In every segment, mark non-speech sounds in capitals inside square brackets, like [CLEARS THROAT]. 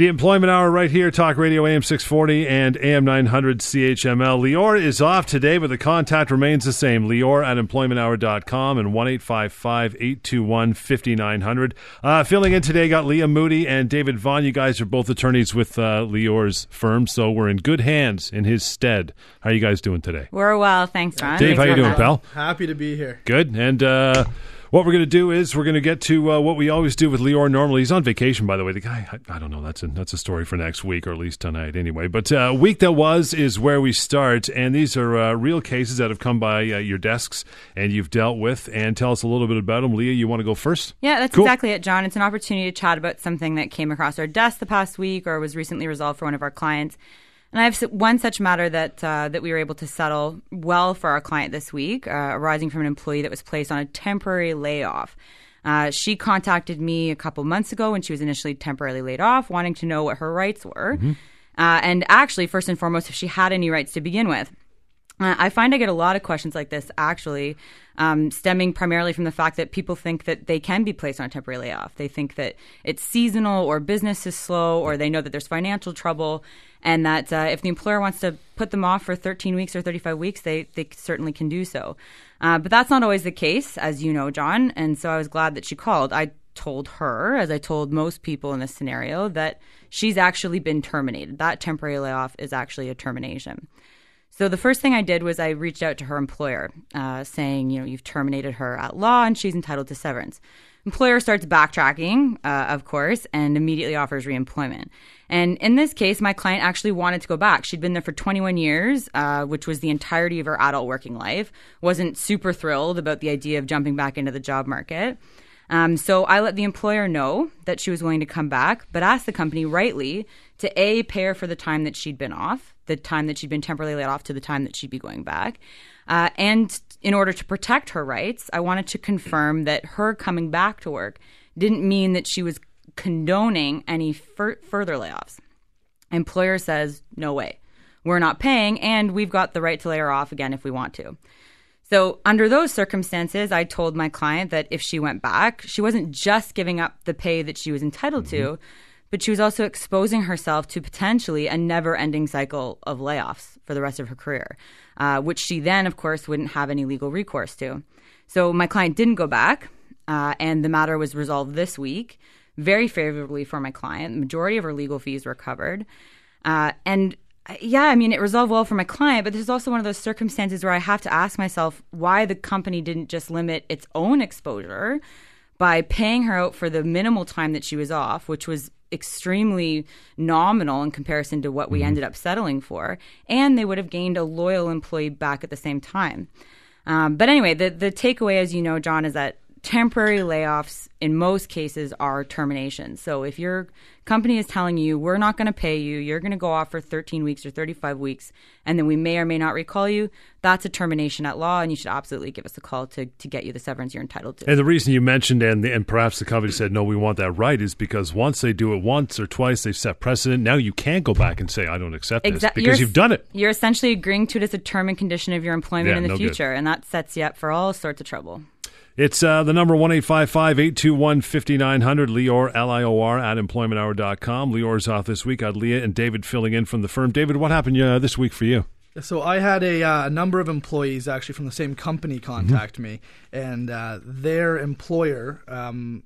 The Employment Hour right here, Talk Radio AM 640 and AM 900 CHML. Lior is off today, but the contact remains the same. Lior at employmenthour.com and 1 821 5900. Uh, filling in today, got Lia Moody and David Vaughan. You guys are both attorneys with uh, Lior's firm, so we're in good hands in his stead. How are you guys doing today? We're well, thanks, Ron. Dave, Thanks how you doing, having pal? Happy to be here. Good. And uh, what we're going to do is we're going to get to uh, what we always do with Lior. Normally, he's on vacation, by the way. The guy, I, I don't know. That's a that's a story for next week, or at least tonight, anyway. But uh, week that was is where we start, and these are uh, real cases that have come by uh, your desks and you've dealt with. And tell us a little bit about them. Lia, you want to go first? Yeah, that's Cool. exactly it, John. It's an opportunity to chat about something that came across our desk the past week or was recently resolved for one of our clients. And I have one such matter that uh, that we were able to settle well for our client this week, uh, arising from an employee that was placed on a temporary layoff. Uh, she contacted me a couple months ago when she was initially temporarily laid off, wanting to know what her rights were, uh, and actually, first and foremost, if she had any rights to begin with. Uh, I find I get a lot of questions like this actually, um, stemming primarily from the fact that people think that they can be placed on a temporary layoff. They think that it's seasonal or business is slow or they know that there's financial trouble and that uh, if the employer wants to put them off for 13 weeks or 35 weeks, they, they certainly can do so. Uh, but that's not always the case, as you know, John. And so I was glad that she called. I told her, as I told most people in this scenario, that she's actually been terminated. That temporary layoff is actually a termination. So the first thing I did was I reached out to her employer, uh, saying, you know, you've terminated her at law and she's entitled to severance. Employer starts backtracking, uh, of course, and immediately offers reemployment. And in this case, my client actually wanted to go back. She'd been there for 21 years, uh, which was the entirety of her adult working life. wasn't super thrilled about the idea of jumping back into the job market. Um, so I let the employer know that she was willing to come back, but asked the company rightly to A, pay her for the time that she'd been off, the time that she'd been temporarily laid off to the time that she'd be going back. Uh, and in order to protect her rights, I wanted to confirm that her coming back to work didn't mean that she was condoning any fur- further layoffs. Employer says, no way. We're not paying, and we've got the right to lay her off again if we want to. So, under those circumstances, I told my client that if she went back, she wasn't just giving up the pay that she was entitled to, but she was also exposing herself to potentially a never ending cycle of layoffs for the rest of her career, uh, which she then, of course, wouldn't have any legal recourse to. So, my client didn't go back, uh, and the matter was resolved this week very favorably for my client. The majority of her legal fees were covered. Uh, and yeah, I mean, it resolved well for my client, but this is also one of those circumstances where I have to ask myself why the company didn't just limit its own exposure by paying her out for the minimal time that she was off, which was extremely nominal in comparison to what we ended up settling for, and they would have gained a loyal employee back at the same time. Um, but anyway, the the takeaway, as you know, John, is that temporary layoffs in most cases are terminations. So if your company is telling you we're not going to pay you, you're going to go off for 13 weeks or 35 weeks, and then we may or may not recall you, that's a termination at law, and you should absolutely give us a call to, to get you the severance you're entitled to. And the reason you mentioned, and and perhaps the company said, no, we want that right, is because once they do it once or twice, they've set precedent. Now you can't go back and say, I don't accept this because you're- you've done it. You're essentially agreeing to it as a term and condition of your employment Yeah, in the no good. future, and that sets you up for all sorts of trouble. It's uh, the number 1 821 5900, Lior, L I O R, at employmenthour.com. Lior's off this week. Got Lia and David filling in from the firm. David, what happened uh, this week for you? So I had a, uh, a number of employees actually from the same company contact me, and uh, their employer um,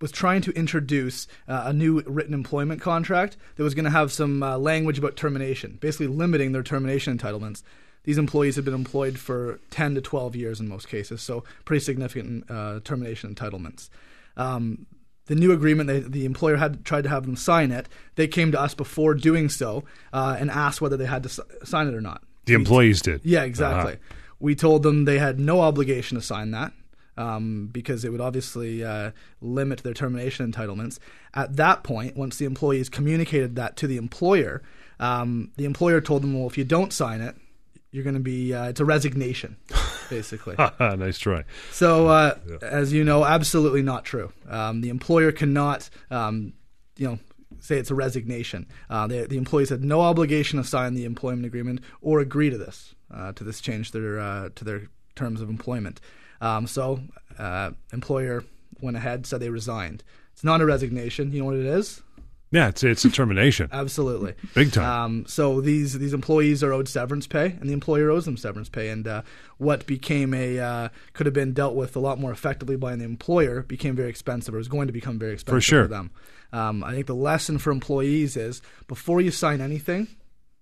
was trying to introduce uh, a new written employment contract that was going to have some uh, language about termination, basically limiting their termination entitlements. These employees have been employed for 10 to 12 years in most cases, so pretty significant uh, termination entitlements. Um, the new agreement, they, the employer had tried to have them sign it. They came to us before doing so uh, and asked whether they had to s- sign it or not. The employees did. Yeah, exactly. Uh-huh. We told them they had no obligation to sign that um, because it would obviously uh, limit their termination entitlements. At that point, once the employees communicated that to the employer, um, the employer told them, well, if you don't sign it, you're going to be, uh, it's a resignation, basically. [LAUGHS] nice try. So, uh, as you know, absolutely not true. Um, the employer cannot, um, you know, say it's a resignation. Uh, the, the employees had no obligation to sign the employment agreement or agree to this, uh, to this change their uh, to their terms of employment. Um, so, uh, employer went ahead, said they resigned. It's not a resignation. You know what it is? Yeah, it's it's a termination. [LAUGHS] Absolutely, Big time. Um, so these these employees are owed severance pay, and the employer owes them severance pay. And uh, what became a uh, could have been dealt with a lot more effectively by the employer became very expensive, or is going to become very expensive sure. for them. Um, I think the lesson for employees is before you sign anything,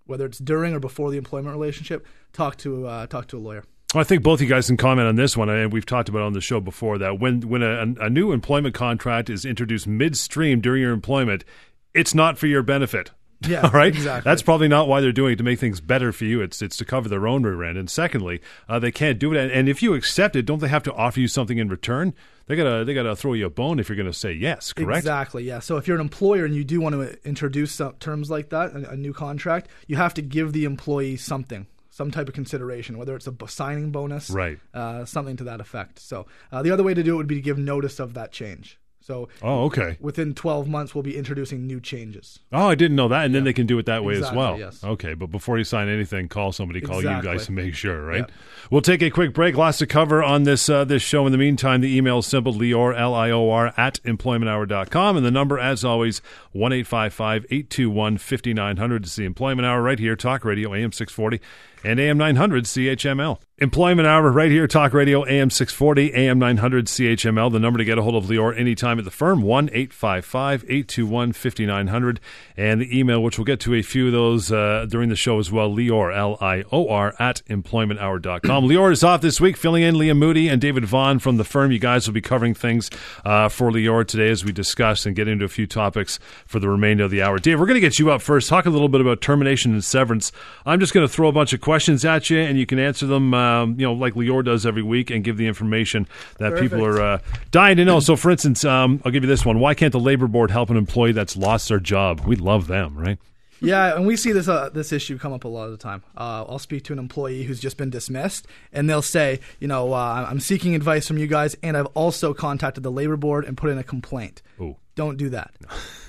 whether it's during or before the employment relationship, talk to uh, talk to a lawyer. Well, I think both you guys can comment on this one, and we've talked about it on the show before that when when a, a new employment contract is introduced midstream during your employment, it's not for your benefit. [LAUGHS] Yeah, All right. exactly. That's probably not why they're doing it to make things better for you. It's it's to cover their own rear end. And secondly, uh, they can't do it. And, and if you accept it, don't they have to offer you something in return? They gotta they gotta throw you a bone if you're going to say yes. Correct. Exactly. Yeah. So if you're an employer and you do want to introduce some terms like that, a, a new contract, you have to give the employee something, some type of consideration, whether it's a b- signing bonus, Right. uh, something to that effect. So uh, the other way to do it would be to give notice of that change. So Oh, okay. within 12 months, we'll be introducing new changes. Oh, I didn't know that. And then they can do it that way as well. yes. Okay, but before you sign anything, call somebody, call you guys to make sure, right? Yep. We'll take a quick break. Lots to cover on this uh, this show. In the meantime, the email is simple Lior, L I O R, at employmenthour.com. And the number, as always, 1 821 5900 is the Employment Hour right here, Talk Radio, AM 640 and AM 900 CHML. Employment Hour right here, Talk Radio, AM 640, AM 900 CHML. The number to get a hold of Lior anytime at the firm, 1 855 821 5900. And the email, which we'll get to a few of those uh, during the show as well, Lior, L I O R, at employmenthour.com. Lior [CLEARS THROAT] is off this week, filling in Liam Moody and David Vaughan from the firm. You guys will be covering things uh, for Lior today as we discuss and get into a few topics for the remainder of the hour. Dave, we're going to get you up first. Talk a little bit about termination and severance. I'm just going to throw a bunch of questions at you, and you can answer them, um, you know, like Lior does every week, and give the information that people are uh, dying to know. So, for instance, um, I'll give you this one. Why can't the labor board help an employee that's lost their job? We love them, right? Yeah, and we see this uh, this issue come up a lot of the time. Uh, I'll speak to an employee who's just been dismissed, and they'll say, you know, uh, I'm seeking advice from you guys, and I've also contacted the labor board and put in a complaint. Ooh. Don't do that.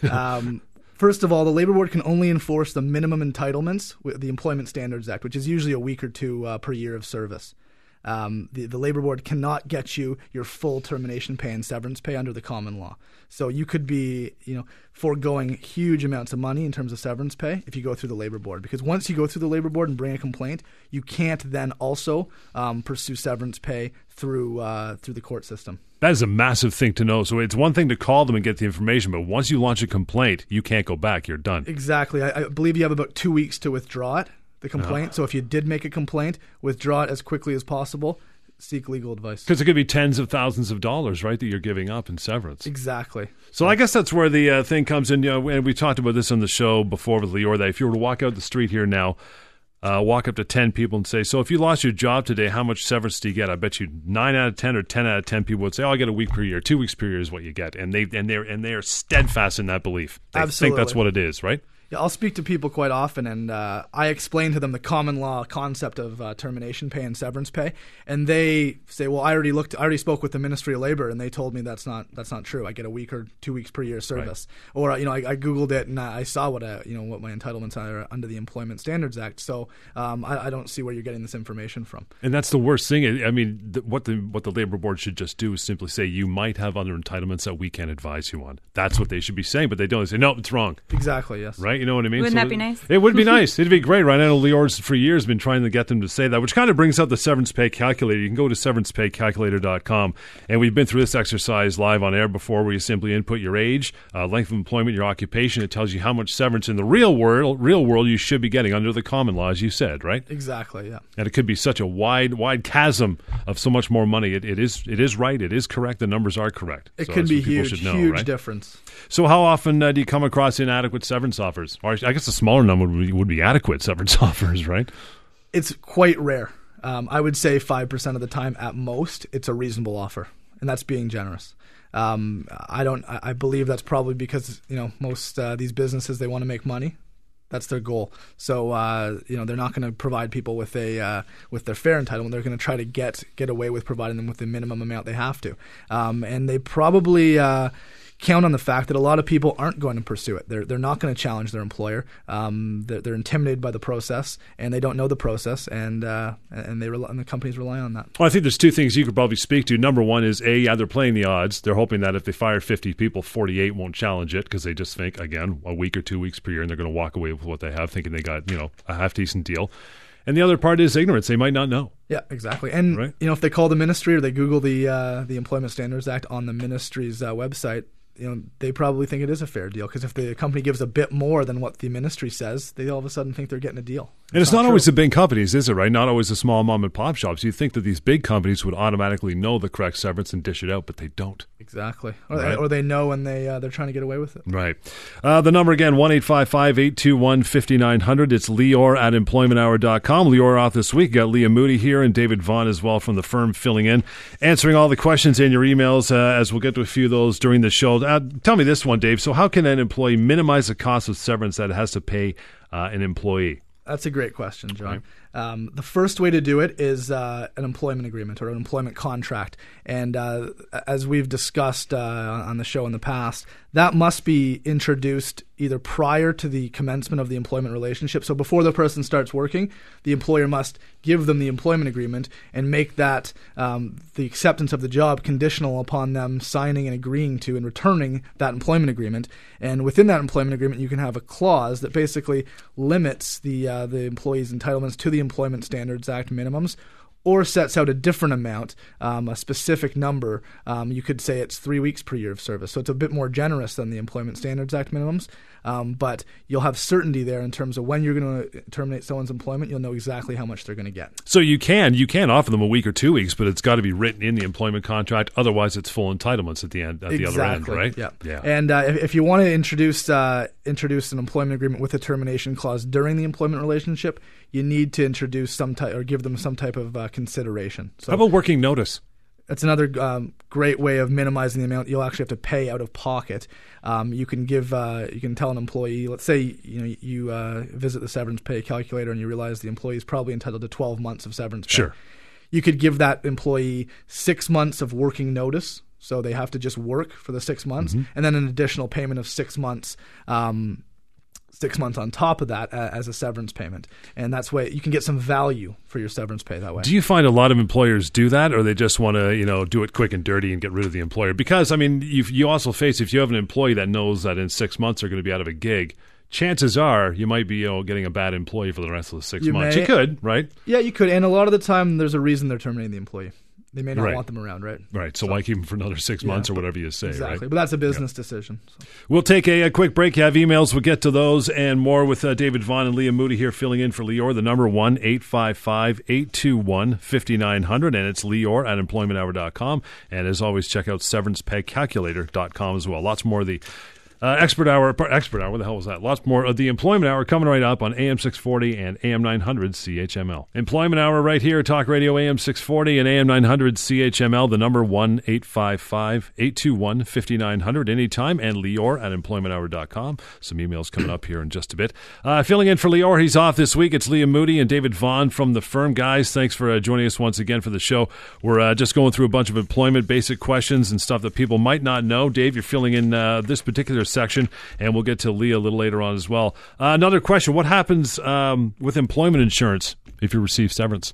[LAUGHS] um, first of all, the labor board can only enforce the minimum entitlements with the Employment Standards Act, which is usually a week or two uh, per year of service. Um, the, the labor board cannot get you your full termination pay and severance pay under the common law. So you could be, you know, foregoing huge amounts of money in terms of severance pay if you go through the labor board. Because once you go through the labor board and bring a complaint, you can't then also um, pursue severance pay through uh, through the court system. That is a massive thing to know. So it's one thing to call them and get the information, but once you launch a complaint, you can't go back. You're done. Exactly. I, I believe you have about two weeks to withdraw it, the complaint. So if you did make a complaint, withdraw it as quickly as possible. Seek legal advice. Because it could be tens of thousands of dollars, right, that you're giving up in severance. Exactly. So I guess that's where the uh, thing comes in. You know, and we talked about this on the show before with Lior. That if you were to walk out the street here now, uh, walk up to ten people and say, "So if you lost your job today, how much severance do you get?" I bet you nine out of ten or ten out of ten people would say, "Oh, I get a week per year. Two weeks per year is what you get," and they and they're and they are steadfast in that belief. They think that's what it is, right? Yeah, I'll speak to people quite often, and uh, I explain to them the common law concept of uh, termination pay and severance pay, and they say, "Well, I already looked, I already spoke with the Ministry of Labor, and they told me that's not that's not true. I get a week or two weeks per year service, or uh, you know, I, I googled it and I saw what uh, you know what my entitlements are under the Employment Standards Act. So um, I, I don't see where you're getting this information from. And that's the worst thing. I mean, th- what the what the labor board should just do is simply say you might have other entitlements that we can't advise you on. That's what they should be saying, but they don't. They say no, it's wrong. Exactly. Yes. Right? You know what I mean? Wouldn't that be nice? It would be [LAUGHS] nice. It'd be great, right? I know Lior's for years been trying to get them to say that, which kind of brings out the severance pay calculator. You can go to severancepaycalculator.com, and we've been through this exercise live on air before where you simply input your age, uh, length of employment, your occupation. It tells you how much severance in the real world, real world you should be getting under the common law, as you said, right? Exactly. Yeah. and it could be such a wide, wide chasm of so much more money. It, it is, it is right. It is correct. The numbers are correct. It So could be huge, know, huge right? difference. So, how often uh, do you come across inadequate severance offers? Or I guess a smaller number would be, would be adequate severance [LAUGHS] offers, right? It's quite rare. Um, I would say five percent of the time, at most, it's a reasonable offer, and that's being generous. Um, I don't. I I believe that's probably because you know most uh, these businesses they want to make money. That's their goal. So uh, you know they're not going to provide people with a uh, with their fair entitlement. They're going to try to get get away with providing them with the minimum amount they have to, um, and they probably uh, count on the fact that a lot of people aren't going to pursue it. They're they're not going to challenge their employer. Um, they're, they're, intimidated by the process and they don't know the process, and uh, and they rely, and the companies rely on that. Well, I think there's two things you could probably speak to. Number one is a yeah, they're playing the odds. They're hoping that if they fire 50 people, 48 won't challenge it because they just think again a week or two weeks per year, and they're going to walk away with what they have, thinking they got you know a half decent deal. And the other part is ignorance. They might not know. Yeah, exactly. And Right. you know, if they call the ministry or they Google the uh, the Employment Standards Act on the ministry's uh, website, you know, they probably think it is a fair deal because if the company gives a bit more than what the ministry says, they all of a sudden think they're getting a deal. And it's, not, true. always the big companies, is it? Right? Not always the small mom and pop shops. You think that these big companies would automatically know the correct severance and dish it out, but they don't. exactly, or, Right. they, or they know and they uh, they're trying to get away with it. Right. Uh, the number again, 1 821 5900. It's Lior at employmenthour.com. Lior off this week. Got Lia Moody here and David Vaughan as well from the firm filling in, answering all the questions in your emails uh, as we'll get to a few of those during the show. Uh, tell me this one, Dave. So, how can an employee minimize the cost of severance that it has to pay uh, an employee? That's a great question, John. Um, the first way to do it is uh, an employment agreement or an employment contract. And uh, as we've discussed uh, on the show in the past, that must be introduced either prior to the commencement of the employment relationship. So before the person starts working, the employer must give them the employment agreement and make that um, the acceptance of the job conditional upon them signing and agreeing to and returning that employment agreement. And within that employment agreement, you can have a clause that basically limits the uh, the employee's entitlements to the Employment Standards Act minimums. Or sets out a different amount, um, a specific number. Um, you could say it's three weeks per year of service. So it's a bit more generous than the Employment Standards Act minimums. Um, but you'll have certainty there in terms of when you're going to terminate someone's employment. You'll know exactly how much they're going to get. So you can you can offer them a week or two weeks, but it's got to be written in the employment contract. Otherwise, it's full entitlements at the end at the other end, right? Yeah. Yeah. And uh, if, if you want to introduce uh, introduce an employment agreement with a termination clause during the employment relationship, you need to introduce some type or give them some type of uh, consideration. So How about working notice? that's another um, great way of minimizing the amount you'll actually have to pay out of pocket. Um, you can give, uh, you can tell an employee. Let's say you know you uh, visit the severance pay calculator and you realize the employee is probably entitled to 12 months of severance pay. Sure. You could give that employee six months of working notice, so they have to just work for the six months, and then an additional payment of six months. Um, Six months on top of that uh, as a severance payment, and that's way you can get some value for your severance pay that way. Do you find a lot of employers do that, or they just want to, you know, do it quick and dirty and get rid of the employer? Because I mean, you you also face if you have an employee that knows that in six months they're going to be out of a gig, chances are you might be, you know, getting a bad employee for the rest of the six You months. may. You could, right? Yeah, you could, and a lot of the time, there's a reason they're terminating the employee. They may not Right. want them around, right? Right. So, why keep them for another six Yeah. months or whatever you say, Exactly, right? but that's a business decision. So. We'll take a, a quick break. You have emails. We'll get to those and more with uh, David Vaughan and Lia Moody here filling in for Lior. The number 1 855 821 5900. And it's Lior at employmenthour.com. And as always, check out severancepaycalculator.com as well. Lots more of the uh, expert hour. Expert hour. What the hell was that? Lots more of the employment hour coming right up on AM 640 and AM 900 CHML. Employment hour right here. Talk Radio AM 640 and AM 900 CHML. The number 1 855 821 5900 anytime. And Lior at employmenthour.com. Some emails coming up here in just a bit. Uh, filling in for Lior. He's off this week. It's Lia Moody and David Vaughan from the firm. Guys, thanks for uh, joining us once again for the show. We're uh, just going through a bunch of employment basic questions and stuff that people might not know. Dave, you're filling in uh, this particular section, and we'll get to Lia a little later on as well. Uh, another question What happens um, with employment insurance if you receive severance?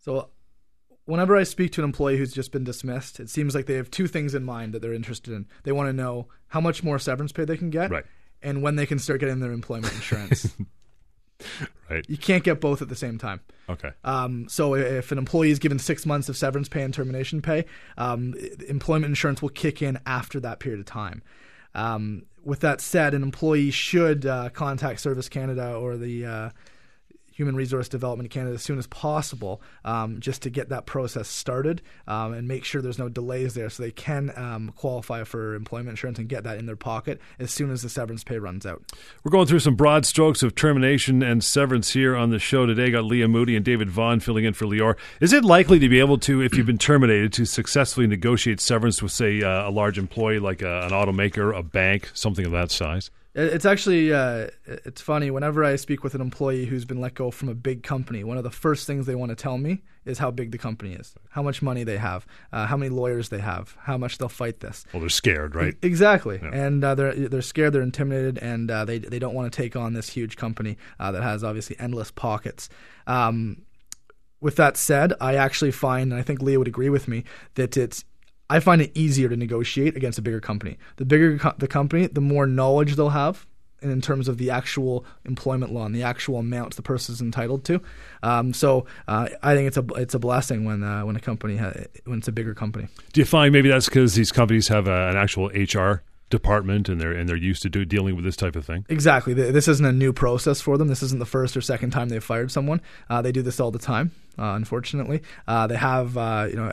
So, whenever I speak to an employee who's just been dismissed, it seems like they have two things in mind that they're interested in. They want to know how much more severance pay they can get, Right. and when they can start getting their employment insurance. [LAUGHS] Right. you can't get both at the same time. Okay. Um, so if an employee is given six months of severance pay and termination pay, um, employment insurance will kick in after that period of time. Um, with that said, an employee should uh, contact Service Canada or the uh, Human Resource Development Canada as soon as possible, um, just to get that process started um, and make sure there's no delays there, so they can um, qualify for employment insurance and get that in their pocket as soon as the severance pay runs out. We're going through some broad strokes of termination and severance here on the show today. Got Lia Moody and David Vaughan filling in for Lior. Is it likely to be able to, if you've been terminated, to successfully negotiate severance with, say, uh, a large employee like a, an automaker, a bank, something of that size? It- It's actually uh, it's funny. Whenever I speak with an employee who's been let go from a big company, one of the first things they want to tell me is how big the company is, how much money they have, uh, how many lawyers they have, how much they'll fight this. Well, they're scared, right? Exactly, and uh, they're they're scared, they're intimidated, and uh, they they don't want to take on this huge company uh, that has obviously endless pockets. Um, with that said, I actually find, and I think Lia would agree with me, that it's I find it easier to negotiate against a bigger company. The bigger co- the company, the more knowledge they'll have. In terms of the actual employment law and the actual amount the person is entitled to, um, so uh, I think it's a it's a blessing when uh, when a company ha- when it's a bigger company. Do you find maybe that's because these companies have a, an actual HR department and they're and they're used to do, dealing with this type of thing? Exactly. This isn't a new process for them. This isn't the first or second time they've fired someone. Uh, they do this all the time. Uh, unfortunately, uh, they have uh, you know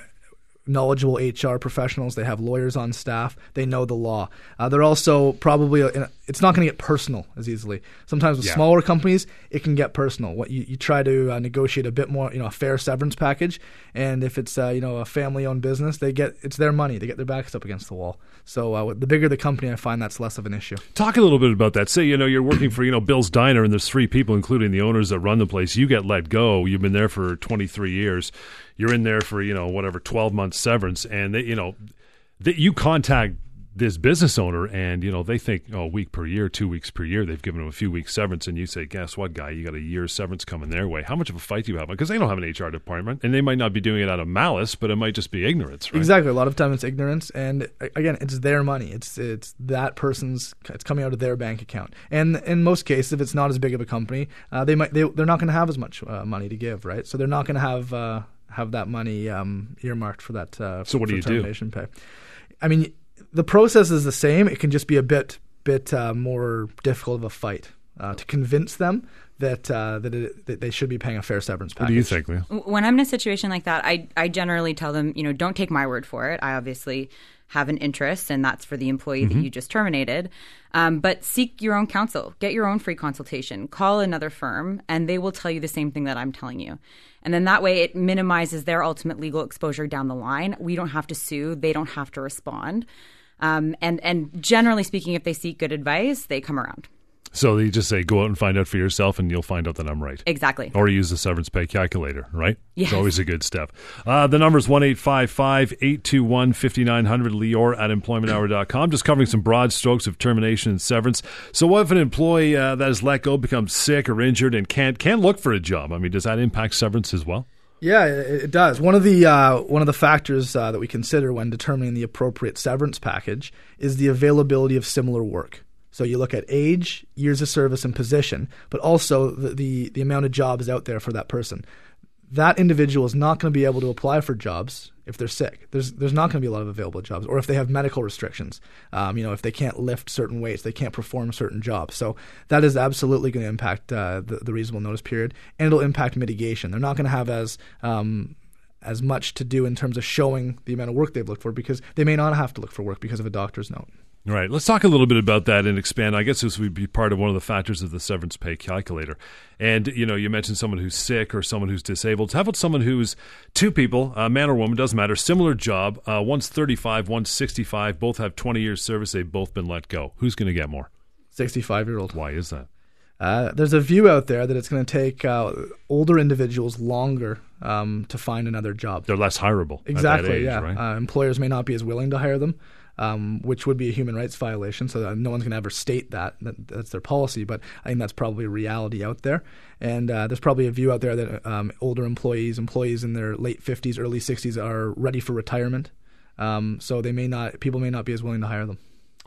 knowledgeable HR professionals. They have lawyers on staff. They know the law. Uh, they're also probably it's not going to get personal as easily. Sometimes with Yeah. smaller companies, it can get personal. What you, you try to uh, negotiate a bit more, you know, a fair severance package, and if it's uh, you know a family-owned business, they get it's their money. They get their backs up against the wall. So uh, the bigger the company, I find that's less of an issue. Talk a little bit about that. Say, you know, you're working for, you know, Bill's Diner and there's three people, including the owners that run the place. You get let go. You've been there for 23 years. You're in there for, you know, whatever, 12 months severance. And, they, you know, that you contact this business owner and, you know, they think, oh, a week per year, two weeks per year. They've given them a few weeks severance. And you say, guess what, guy? You got a year's severance coming their way. How much of a fight do you have? Because they don't have an HR department and they might not be doing it out of malice, but it might just be ignorance, right? Exactly. A lot of time it's ignorance, and again, it's their money. It's it's that person's. It's coming out of their bank account. And in most cases, if it's not as big of a company, uh, they might they they're not going to have as much uh, money to give, right? So they're not going to have uh, have that money um, earmarked for that. Uh, So what do you do? termination pay. I mean, the process is the same. It can just be a bit bit uh, more difficult of a fight uh, to convince them that uh, that, it, that they should be paying a fair severance package. What do you think, Lia? when I'm in a situation like that, I I generally tell them, you know, don't take my word for it. I obviously have an interest, and that's for the employee that you just terminated. Um, but seek your own counsel, get your own free consultation, call another firm, and they will tell you the same thing that I'm telling you. And then that way, it minimizes their ultimate legal exposure down the line. We don't have to sue; they don't have to respond. Um, and and generally speaking, if they seek good advice, they come around. So you just say, go out and find out for yourself, and you'll find out that I'm right. Exactly. Or use the severance pay calculator, right? Yes. It's always a good step. Uh, the number is 1 821 5900, Lior at employmenthour.com. Just covering some broad strokes of termination and severance. So, what if an employee uh, that is let go becomes sick or injured and can't, can't look for a job? I mean, does that impact severance as well? Yeah, it, does. One of the uh, one of the factors uh, that we consider when determining the appropriate severance package is the availability of similar work. So you look at age, years of service, and position, but also the the, the amount of jobs out there for that person. That individual is not going to be able to apply for jobs if they're sick. There's there's not going to be a lot of available jobs, or if they have medical restrictions. Um, you know, if they can't lift certain weights, they can't perform certain jobs. So that is absolutely going to impact uh, the, the reasonable notice period, and it'll impact mitigation. They're not going to have as um, as much to do in terms of showing the amount of work they've looked for because they may not have to look for work because of a doctor's note. Right, let's talk a little bit about that and expand. I guess this would be part of one of the factors of the severance pay calculator. And you know, you mentioned someone who's sick or someone who's disabled. How about someone who's two people, a man or woman, doesn't matter, similar job. Uh, one's thirty-five, one's sixty-five. Both have twenty years service. They've both been let go. Who's going to get more? 65 year old. Why is that? Uh, there's a view out there that it's going to take uh, older individuals longer um, to find another job. They're less hireable. at that Exactly. age, yeah. Right? Uh, employers may not be as willing to hire them, um, which would be a human rights violation. So that no one's going to ever state that. that. That's their policy. But I think that's probably a reality out there. And uh, there's probably a view out there that um, older employees, employees in their late 50s, early 60s, are ready for retirement. Um, so they may not. People may not be as willing to hire them.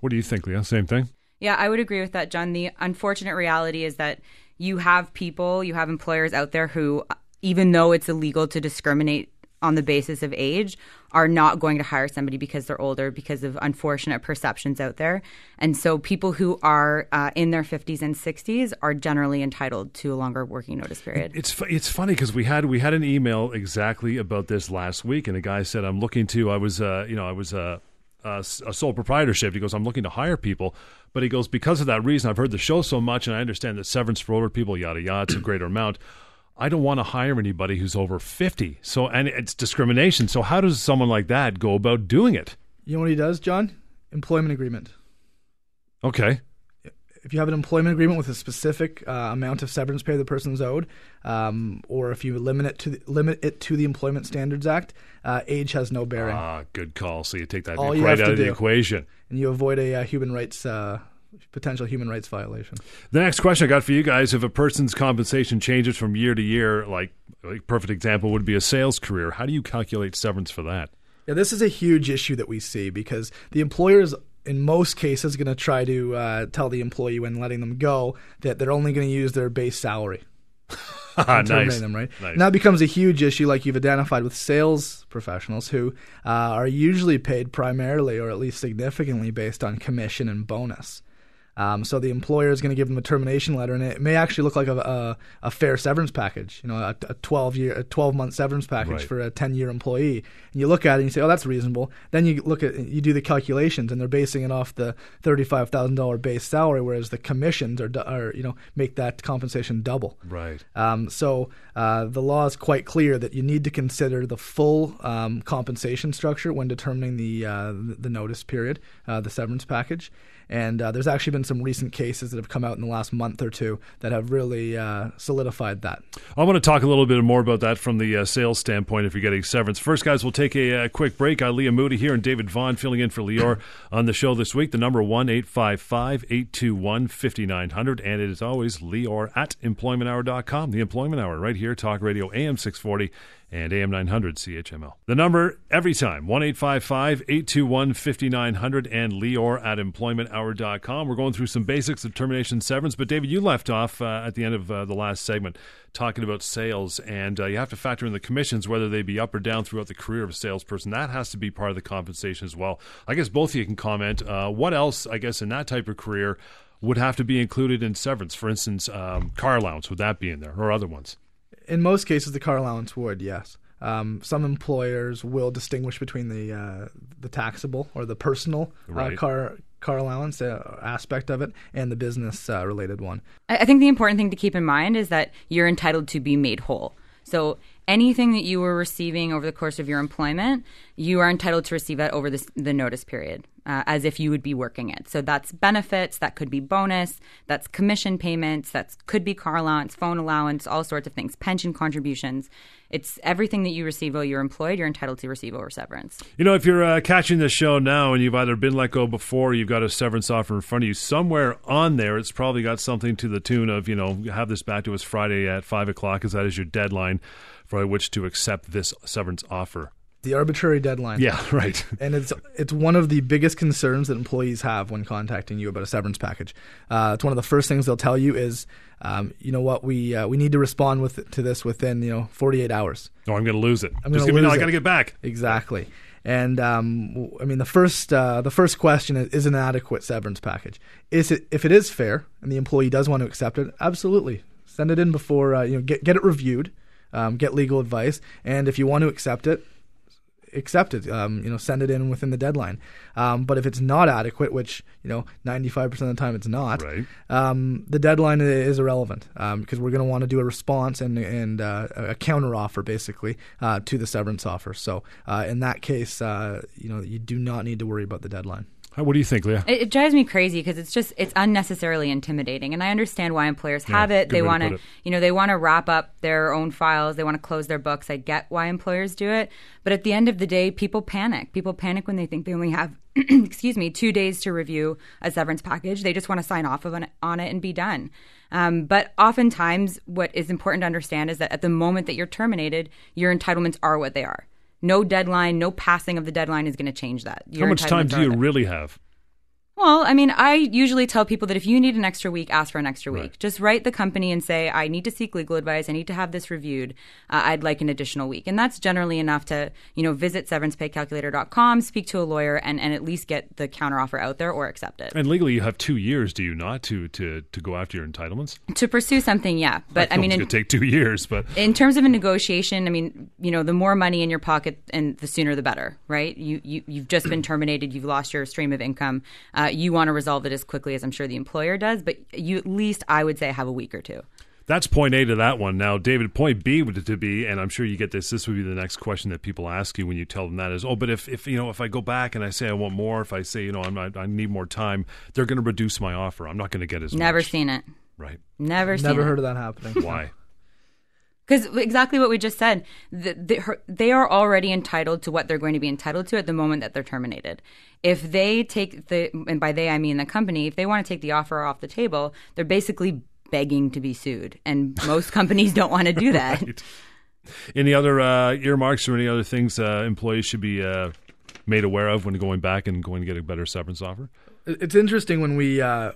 what do you think, Lia? Same thing. Yeah, I would agree with that, John. The unfortunate reality is that you have people, you have employers out there who, even though it's illegal to discriminate on the basis of age, are not going to hire somebody because they're older because of unfortunate perceptions out there. And so people who are uh, in their 50s and 60s are generally entitled to a longer working notice period. It's it's funny because we had we had an email exactly about this last week, and a guy said, "I'm looking to I was uh, you know I was uh, a, a sole proprietorship." He goes, "I'm looking to hire people," but he goes because of that reason. I've heard the show so much, and I understand that severance for older people, yada yada, it's a greater amount. I don't want to hire anybody who's over 50. So and it's discrimination. So how does someone like that go about doing it? You know what he does, John? Employment agreement. Okay. if you have an employment agreement with a specific uh, amount of severance pay the person's owed, um, or if you limit it to the, limit it to the Employment Standards Act, uh, age has no bearing. Ah, good call. So you take that right out of the equation. and you avoid a uh, human rights uh, potential human rights violation. The next question I got for you guys: If a person's compensation changes from year to year, like, like perfect example would be a sales career, how do you calculate severance for that? Yeah, this is a huge issue that we see because the employer is, in most cases, going to try to uh, tell the employee when letting them go that they're only going to use their base salary. [LAUGHS] Nice. them, right? Nice. And that becomes a huge issue, like you've identified with sales professionals who uh, are usually paid primarily or at least significantly based on commission and bonus. Um, so the employer is going to give them a termination letter, and it may actually look like a, a, a fair severance package. You know, a, a twelve year, a twelve month severance package Right. for a ten year employee. And you look at it and you say, "Oh, that's reasonable." Then you look at you do the calculations, and they're basing it off the thirty five thousand dollar base salary, whereas the commissions are, are you know make that compensation double. Right. Um, so uh, the law is quite clear that you need to consider the full um, compensation structure when determining the uh, the notice period, uh, the severance package. And uh, there's actually been some recent cases that have come out in the last month or two that have really uh, solidified that. I want to talk a little bit more about that from the uh, sales standpoint if you're getting severance. First, guys, we'll take a, uh quick break. Uh, Lia Moody here and David Vaughan filling in for Lior [CLEARS THROAT] on the show this week. The number 1 855 821 5900. And it is always Lior at employmenthour.com. The Employment Hour right here, Talk Radio AM 640 and AM 900 CHML. The number every time 1 855 821 5900 and Lior at employmenthour.com. We're going through some basics of termination severance, but David, you left off uh, at the end of uh, the last segment talking about sales, and uh, you have to factor in the commissions, whether they be up or down throughout the career of a salesperson. That has to be part of the compensation as well. I guess both of you can comment. Uh, what else, I guess, in that type of career would have to be included in severance? For instance, um, car allowance, would that be in there, or other ones? In most cases, the car allowance would, yes. Um, some employers will distinguish between the uh, the taxable or the personal Right. uh, car car allowance uh, aspect of it and the business uh, related one. I I think the important thing to keep in mind is that you're entitled to be made whole. So anything that you were receiving over the course of your employment, you are entitled to receive that over this, the notice period, uh, as if you would be working it. So that's benefits, that could be bonus, that's commission payments, that could be car allowance, phone allowance, all sorts of things, pension contributions. It's everything that you receive while you're employed, you're entitled to receive over severance. You know, if you're uh, catching this show now and you've either been let go before, or you've got a severance offer in front of you, somewhere on there, it's probably got something to the tune of, you know, have this back to us Friday at 5 o'clock, because that is your deadline for which to accept this severance offer. The arbitrary deadline. Yeah, [LAUGHS] right. and it's it's one of the biggest concerns that employees have when contacting you about a severance package. Uh, it's one of the first things they'll tell you is, um, you know what, we uh, we need to respond with to this within you know 48 hours. Oh, I'm going to lose it. I'm Just give me, no, I got to get back. Exactly. And um, I mean, the first uh, the first question is, is an adequate severance package. Is it if it is fair and the employee does want to accept it? Absolutely, send it in before uh, you know get get it reviewed, um, get legal advice, and if you want to accept it, accept it. Um, you know, send it in within the deadline. Um, but if it's not adequate, which you know, ninety five percent of the time it's not, Right. um, the deadline is irrelevant um, because we're going to want to do a response and and uh, a counter offer basically uh, to the severance offer. So uh, in that case, uh, you know, you do not need to worry about the deadline. What do you think, Lia? It, it drives me crazy because it's just it's unnecessarily intimidating, and I understand why employers have Yeah, it. They want to, it. you know, they want to wrap up their own files. They want to close their books. I get why employers do it, but at the end of the day, people panic. People panic when they think they only have, [CLEARS THROAT] excuse me, two days to review a severance package. They just want to sign off of an, on it and be done. Um, but oftentimes, what is important to understand is that at the moment that you're terminated, your entitlements are what they are. No deadline, no passing of the deadline is going to change that. How much time do you really have? Well, I mean, I usually tell people that if you need an extra week, ask for an extra week. Right. Just write the company and say, I need to seek legal advice. I need to have this reviewed. Uh, I'd like an additional week. And that's generally enough to, you know, visit severancepaycalculator.com, speak to a lawyer, and, and at least get the counteroffer out there or accept it. And legally, you have two years, do you not, to to, to go after your entitlements? to pursue something, yeah. [LAUGHS] But I mean, it's in, going to take two years, but in terms of a negotiation, I mean, you know, the more money in your pocket and the sooner the better, right? You, you you've just been terminated, you've lost your stream of income. Uh, Uh, you want to resolve it as quickly as I'm sure the employer does, but you at least I would say have a week or two. That's point A to that one. Now, David, point B would to be, and I'm sure you get this. This would be the next question that people ask you when you tell them that is, oh, but if, if you know, if I go back and I say I want more, if I say you know I'm not, I need more time, they're going to reduce my offer. I'm not going to get as Never much. seen it. Right? Never seen Never it. heard of that happening. Why? [LAUGHS] Because exactly what we just said, the, the, her, they are already entitled to what they're going to be entitled to at the moment that they're terminated. If they take the, and by they I mean the company, if they want to take the offer off the table, they're basically begging to be sued, and most [LAUGHS] companies don't want to do that. Right. Any other uh, earmarks or any other things uh, employees should be uh, made aware of when going back and going to get a better severance offer? It's interesting when we, uh,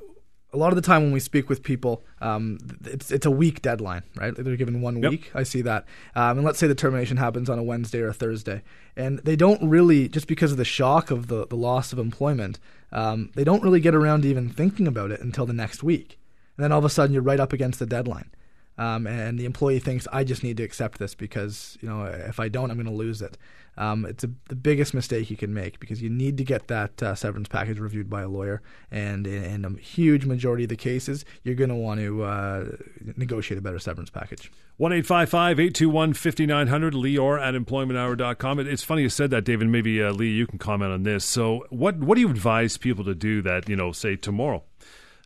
a lot of the time when we speak with people, um, it's it's a week deadline, right? They're given one Yep. week. I see that. Um, and let's say the termination happens on a Wednesday or a Thursday, and they don't really, just because of the shock of the, the loss of employment, um, they don't really get around to even thinking about it until the next week. And then all of a sudden, you're right up against the deadline. Um, and the employee thinks, I just need to accept this because you know if I don't, I'm going to lose it. Um, it's a, the biggest mistake you can make because you need to get that uh, severance package reviewed by a lawyer, and in, in a huge majority of the cases, you're going to want to uh, negotiate a better severance package. 1 821 5900, Lior at employmenthour.com. It- It's funny you said that, David. Maybe, uh, Lee, you can comment on this. So, what, what do you advise people to do that, you know, say tomorrow?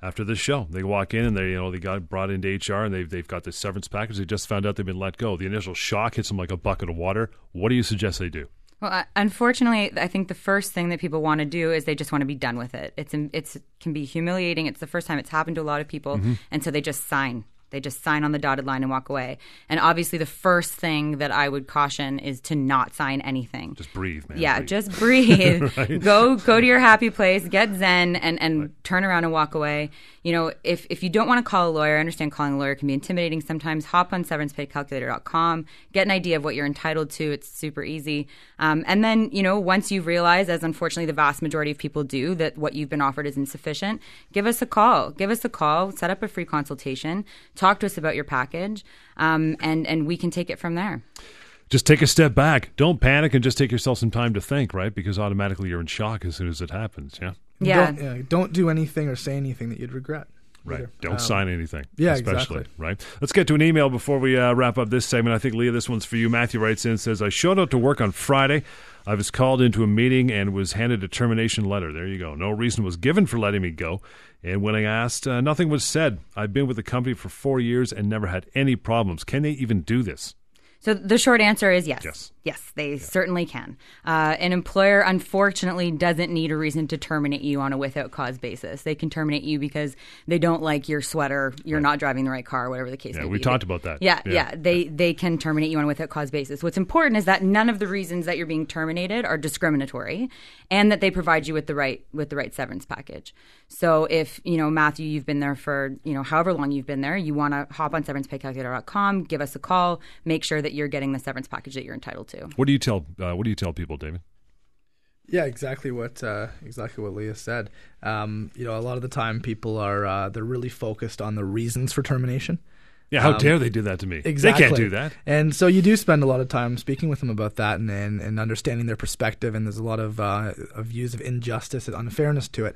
After this show, they walk in and they, you know, they got brought into HR and they've they've got this severance package. They just found out they've been let go. The initial shock hits them like a bucket of water. What do you suggest they do? Well, unfortunately, I think the first thing that people want to do is they just want to be done with it. It's it's can be humiliating. It's the first time it's happened to a lot of people, mm-hmm. and so they just sign. They just sign on the dotted line and walk away. And obviously, the first thing that I would caution is to not sign anything. Just breathe, man. yeah, breathe. just breathe. [LAUGHS] Go go to your happy place, get zen, and and turn around and walk away. You know, if if you don't want to call a lawyer, I understand calling a lawyer can be intimidating sometimes. Hop on severancepaycalculator.com, get an idea of what you're entitled to. It's super easy. Um, and then you know, once you realize, as unfortunately the vast majority of people do, that what you've been offered is insufficient, give us a call. Give us a call. Set up a free consultation. Talk to us about your package, um, and and we can take it from there. just take a step back. Don't panic and just take yourself some time to think, right? Because automatically you're in shock as soon as it happens. Yeah. Yeah. Don't, yeah, don't do anything or say anything that you'd regret. Right. either. Don't Um, sign anything. yeah, especially. exactly. Right. Let's get to an email before we uh, wrap up this segment. I think, Lia, this one's for you. Matthew writes in says, I showed up to work on Friday. I was called into a meeting and was handed a termination letter. There you go. No reason was given for letting me go. And when I asked, uh, nothing was said. I've been with the company for four years and never had any problems. Can they even do this? So the short answer is yes. Yes. Yes, they certainly can. Uh, an employer, unfortunately, doesn't need a reason to terminate you on a without cause basis. They can terminate you because they don't like your sweater, you're not driving the right car, whatever the case Yeah, may we be. We talked about that. Yeah, Yeah. yeah, They they can terminate you on a without cause basis. What's important is that none of the reasons that you're being terminated are discriminatory, and that they provide you with the right with the right severance package. So if you know Matthew, you've been there for you know however long you've been there, you want to hop on severancepaycalculator.com, give us a call, make sure that you're getting the severance package that you're entitled to. What do you tell uh, What do you tell people, David? Yeah, exactly what uh, exactly what Lia said. Um, you know, a lot of the time people are uh, they're really focused on the reasons for termination. Yeah, how Um, dare they do that to me? Exactly. They can't do that. And so you do spend a lot of time speaking with them about that and and, and understanding their perspective. And there's a lot of, uh, of views of injustice and unfairness to it.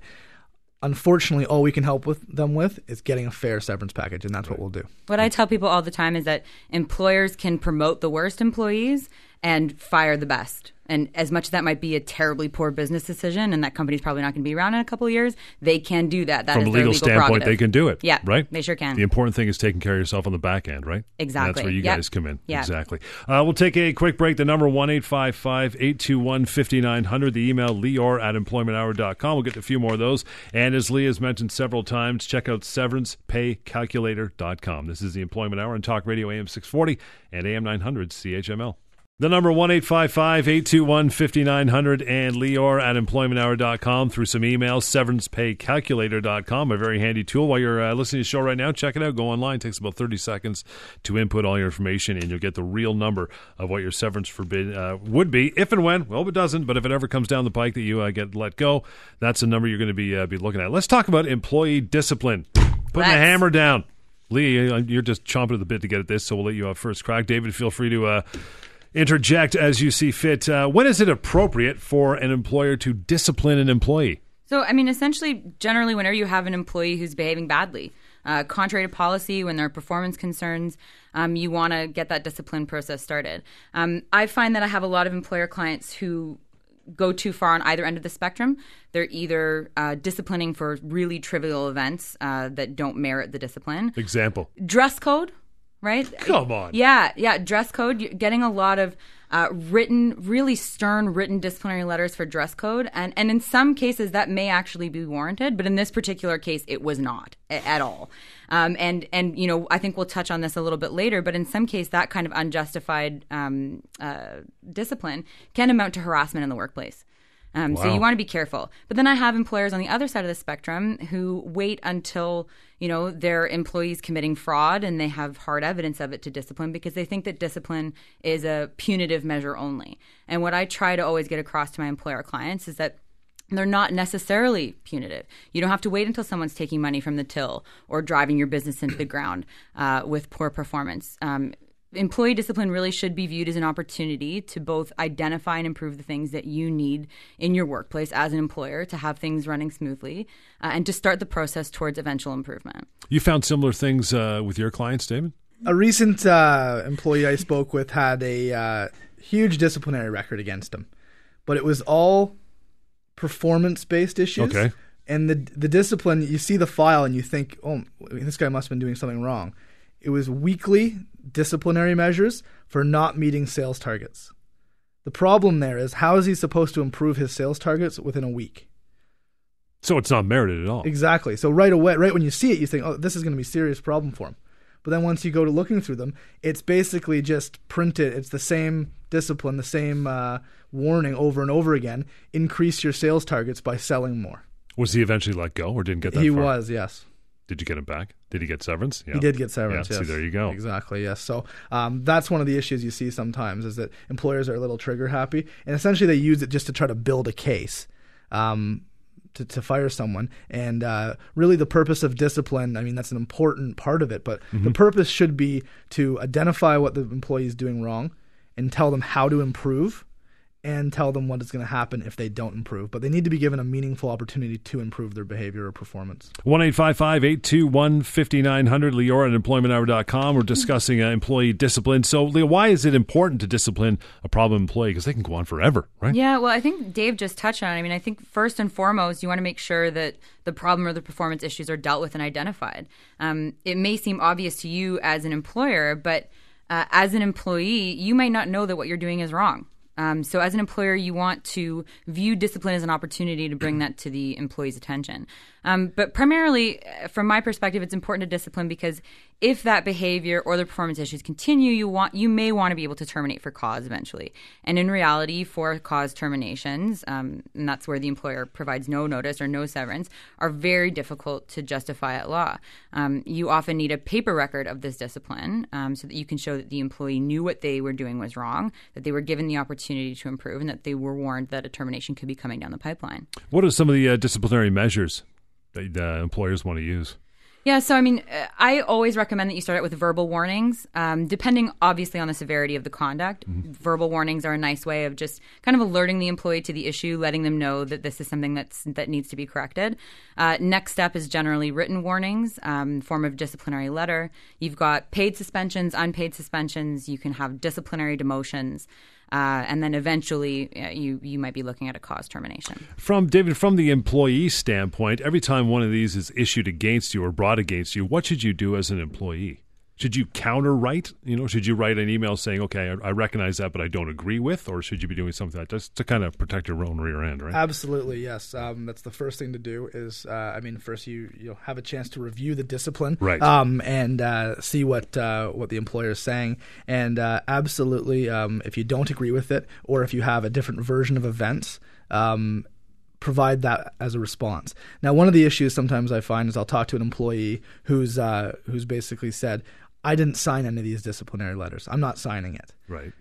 Unfortunately, all we can help with them with is getting a fair severance package, and that's what we'll do. What I tell people all the time is that employers can promote the worst employees and fire the best. And as much as that might be a terribly poor business decision, and that company's probably not going to be around in a couple of years, they can do that. That From is a their legal standpoint, they can do it. Yeah, right. They sure can. The important thing is taking care of yourself on the back end, right? Exactly. That's where you Yep. guys come in. Yeah. Exactly. Uh, we'll take a quick break. The number one eight five five eight two one fifty nine hundred. The email lior at employmenthour.com. We'll get to a few more of those. And as Lee has mentioned several times, check out severancepaycalculator.com. This is the Employment Hour on Talk Radio AM 640 and AM 900 CHML. The number one eight five five eight two one fifty nine hundred and Lior at employmenthour.com through some emails, severancepaycalculator.com, a very handy tool. While you're uh, listening to the show right now, check it out. Go online. It takes about 30 seconds to input all your information, and you'll get the real number of what your severance forbid uh, would be if and when. Well, if it doesn't, but if it ever comes down the pike that you uh, get let go, that's the number you're going to be uh, be looking at. Let's talk about employee discipline. Putting the hammer down. Lee, uh, you're just chomping at the bit to get at this, so we'll let you have first crack. David, feel free to uh, interject as you see fit. Uh, when is it appropriate for an employer to discipline an employee? So, I mean, essentially, generally, whenever you have an employee who's behaving badly, Uh, contrary to policy, when there are performance concerns, um, you want to get that discipline process started. Um, I find that I have a lot of employer clients who go too far on either end of the spectrum. They're either uh, disciplining for really trivial events uh, that don't merit the discipline. Example. Dress code, right? Come on. Yeah, yeah. Dress code. You're getting a lot of uh, written, really stern written disciplinary letters for dress code, and and in some cases that may actually be warranted, but in this particular case, it was not a- at all. Um, and and you know, I think we'll touch on this a little bit later, but in some case, that kind of unjustified um, uh, discipline can amount to harassment in the workplace. Um, So you want to be careful. But then I have employers on the other side of the spectrum who wait until you know their employees committing fraud and they have hard evidence of it to discipline because they think that discipline is a punitive measure only. And what I try to always get across to my employer clients is that they're not necessarily punitive. You don't have to wait until someone's taking money from the till or driving your business into the ground uh, with poor performance. Um, employee discipline really should be viewed as an opportunity to both identify and improve the things that you need in your workplace as an employer to have things running smoothly uh, and to start the process towards eventual improvement. You found similar things uh, with your clients, David? A recent uh, employee I spoke with had a uh, huge disciplinary record against him, but it was all performance based issues. Okay. And the the discipline, you see the file and you think, oh, this guy must have been doing something wrong. It was weekly disciplinary measures for not meeting sales targets. The problem there is how is he supposed to improve his sales targets within a week? So it's not merited at all. Exactly. So right away, right when you see it, you think, "Oh, this is going to be a serious problem for him." But then once you go to looking through them, it's basically just printed. It's the same discipline, the same uh, warning over and over again. Increase your sales targets by selling more. Was he eventually let go or didn't get that he far? was, yes. Did you get him back? Did he get severance? Yeah. He did get severance. Yeah, see, there you go. Exactly. Yes. So um, that's one of the issues you see sometimes is that employers are a little trigger happy, and essentially they use it just to try to build a case. Um, to, to fire someone. And uh, really, the purpose of discipline, I mean, that's an important part of it, but Mm-hmm. the purpose should be to identify what the employee is doing wrong and tell them how to improve and tell them what is going to happen if they don't improve. But they need to be given a meaningful opportunity to improve their behavior or performance. 1 821 5900, Lior at employmenthour.com. We're discussing uh, employee discipline. So, Lia, why is it important to discipline a problem employee? Because they can go on forever, right? Yeah, well, I think Dave just touched on it. I mean, I think first and foremost, you want to make sure that the problem or the performance issues are dealt with and identified. Um, it may seem obvious to you as an employer, but uh, as an employee, you might not know that what you're doing is wrong. Um, so, as an employer, you want to view discipline as an opportunity to bring that to the employee's attention. Um, but primarily, uh, from my perspective, it's important to discipline because if that behavior or the performance issues continue, you want you may want to be able to terminate for cause eventually. And in reality, for cause terminations, um, and that's where the employer provides no notice or no severance, are very difficult to justify at law. Um, you often need a paper record of this discipline um, so that you can show that the employee knew what they were doing was wrong, that they were given the opportunity to improve, and that they were warned that a termination could be coming down the pipeline. What are some of the uh, disciplinary measures that uh, employers want to use? Yeah, so I mean, I always recommend that you start out with verbal warnings, um, depending obviously on the severity of the conduct. Verbal warnings are a nice way of just kind of alerting the employee to the issue, letting them know that this is something that's that needs to be corrected. Uh, next step is generally written warnings, um, form of disciplinary letter. You've got paid suspensions, unpaid suspensions. You can have disciplinary demotions. Uh, and then eventually, uh, you you might be looking at a cause termination. From David, from the employee standpoint, every time one of these is issued against you or brought against you, what should you do as an employee? Should you counter write? You know, should you write an email saying, "Okay, I, I recognize that, but I don't agree with," or should you be doing something like that just to kind of protect your own rear end, right? Absolutely, yes. Um, that's the first thing to do. Is uh, I mean, first you you'll have a chance to review the discipline, Right. Um, and uh, see what uh, what the employer is saying. And uh, absolutely, um, if you don't agree with it, or if you have a different version of events. Um, provide that as a response. Now, one of the issues sometimes I find is I'll talk to an employee who's uh, who's basically said, "I didn't sign any of these disciplinary letters. I'm not signing it." right.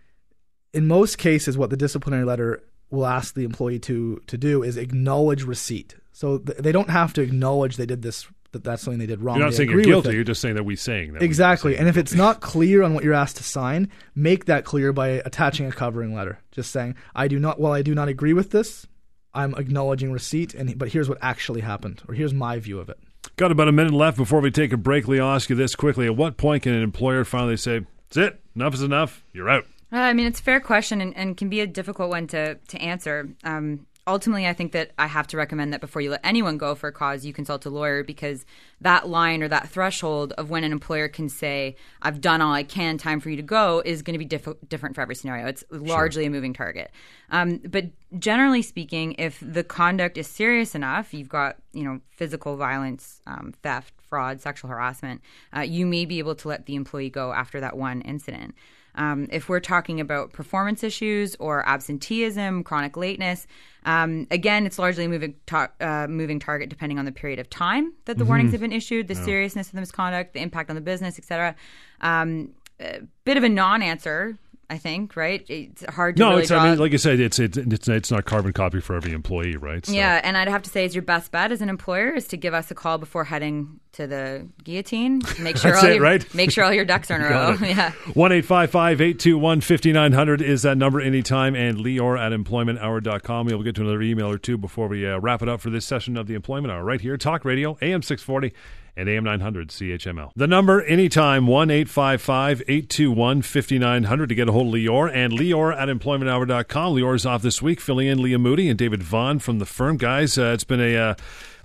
in most cases, what the disciplinary letter will ask the employee to to do is acknowledge receipt. So th- they don't have to acknowledge they did this. That that's something they did wrong. You're not They saying you're guilty. You're just saying that we saying that. Exactly. saying And if it's not clear on what you're asked to sign, make that clear by attaching a covering letter. Just saying, I do not. While I do not agree with this, I'm acknowledging receipt. And but here's what actually happened, or here's my view of it. Got about a minute left before we take a break. Lee, I'll ask you this quickly. At what point can an employer finally say, that's it, enough is enough, you're out? Uh, I mean, it's a fair question and, and can be a difficult one to, to answer. Um, ultimately, I think that I have to recommend that before you let anyone go for a cause, you consult a lawyer because that line or that threshold of when an employer can say, I've done all I can, time for you to go, is going to be diff- different for every scenario. It's largely sure. a moving target. Um, but generally speaking, if the conduct is serious enough, you've got, you know, physical violence, um, theft, fraud, sexual harassment, uh, you may be able to let the employee go after that one incident. Um, if we're talking about performance issues or absenteeism, chronic lateness, um, again, it's largely a moving, uh, moving target depending on the period of time that the mm-hmm. warnings have been issued, the seriousness of the misconduct, the impact on the business, etc. Um, a bit of a non-answer I think, right? It's hard to no. Really it's I mean, like you said, it's it's it's it's not carbon copy for every employee, right? So. Yeah, and I'd have to say, is your best bet as an employer is to give us a call before heading to the guillotine. Make sure all it, your, right? Make sure all your ducks are in a [LAUGHS] row. yeah. One eight five five eight two one fifty nine hundred is that number anytime, and Lior at employmenthour.com. We'll get to another email or two before we uh, wrap it up for this session of the Employment Hour right here, Talk Radio, AM six forty and AM 900 CHML. The number anytime 1 855 821 5900 to get a hold of Lior and Lior at employmenthour.com. Lior's off this week, filling in Lia Moody and David Vaughan from the firm. Guys, uh, it's been a. Uh,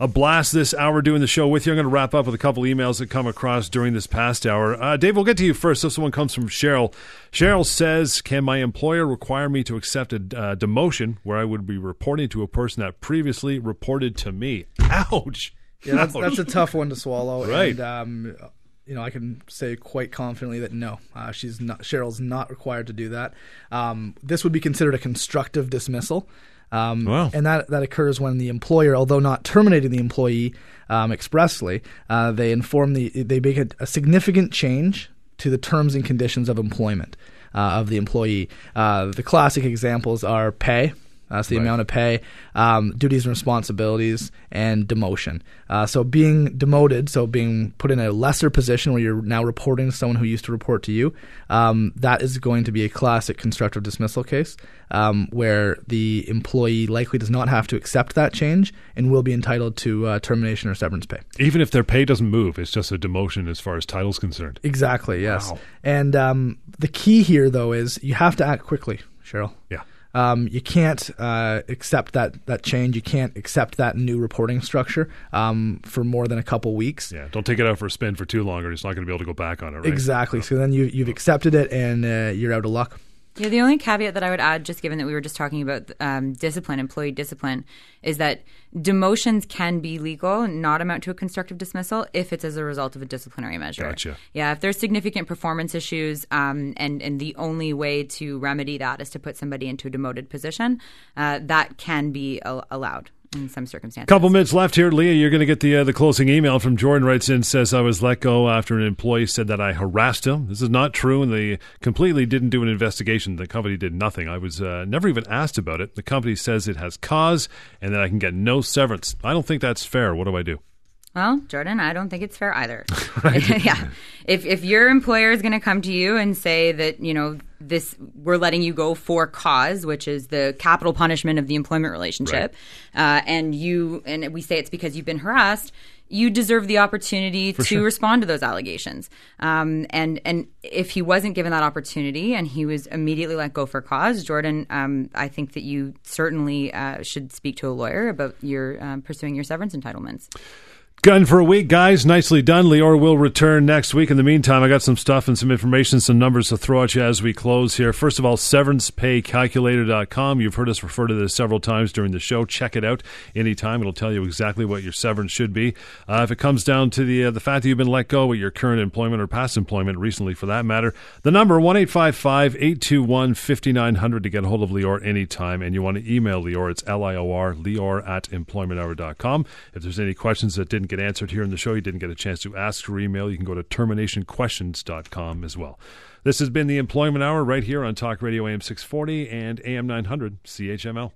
a blast this hour doing the show with you. I'm going to wrap up with a couple emails that come across during this past hour. Uh, Dave, we'll get to you first. This one comes from Cheryl. Cheryl says, Can my employer require me to accept a uh, demotion where I would be reporting to a person that previously reported to me? Ouch. Yeah, that's, that's a tough one to swallow. Right. And, um, you know, I can say quite confidently that no, uh, she's not. Cheryl's not required to do that. Um, this would be considered a constructive dismissal. Um, wow. And that that occurs when the employer, although not terminating the employee um, expressly, uh, they inform the they make a, a, significant change to the terms and conditions of employment uh, of the employee. Uh, the classic examples are pay. That's the right. amount of pay, um, duties and responsibilities, and demotion. Uh, so being demoted, so being put in a lesser position where you're now reporting to someone who used to report to you, um, that is going to be a classic constructive dismissal case um, where the employee likely does not have to accept that change and will be entitled to uh, termination or severance pay. Even if their pay doesn't move, it's just a demotion as far as title's concerned. Exactly, yes. Wow. And um, the key here, though, is you have to act quickly, Cheryl. Yeah. Um, you can't uh, accept that that change. You can't accept that new reporting structure um, for more than a couple weeks. Yeah, don't take it out for a spin for too long, or it's not going to be able to go back on it. Right? Exactly. So then you you've accepted it, and uh, you're out of luck. Yeah, the only caveat that I would add, just given that we were just talking about um, discipline, employee discipline, is that demotions can be legal and not amount to a constructive dismissal if it's as a result of a disciplinary measure. Gotcha. Yeah, if there's significant performance issues, um, and and the only way to remedy that is to put somebody into a demoted position, uh, that can be a- allowed in some circumstances. Couple minutes left here, Lia. You're going to get the uh, the closing email from Jordan. Writes in says I was let go after an employee said that I harassed him. This is not true, and they completely didn't do an investigation. The company did nothing. I was uh, never even asked about it. The company says it has cause and that I can get no severance. I don't think that's fair. What do I do? Well, Jordan, I don't think it's fair either. [LAUGHS] [LAUGHS] yeah. If if your employer is going to come to you and say that, you know, this we're letting you go for cause, which is the capital punishment of the employment relationship, right. uh, and you and we say it's because you've been harassed, you deserve the opportunity for to sure. respond to those allegations. Um, and and if he wasn't given that opportunity and he was immediately let go for cause, Jordan, um, I think that you certainly uh, should speak to a lawyer about your um, pursuing your severance entitlements. Gun for a week, guys. Nicely done. Lior will return next week. In the meantime, I got some stuff and some information, some numbers to throw at you as we close here. First of all, severancepaycalculator.com. You've heard us refer to this several times during the show. Check it out anytime. It'll tell you exactly what your severance should be. Uh, if it comes down to the uh, the fact that you've been let go at your current employment or past employment recently, for that matter, the number one eight five five eight two one fifty nine hundred to get a hold of Lior anytime. And you want to email Lior. It's L I O R Lior at employmenthour.com. If there's any questions that didn't get answered here in the show, you didn't get a chance to ask or email, you can go to terminationquestions.com as well. This has been the Employment Hour right here on Talk Radio AM 640 and AM 900 CHML.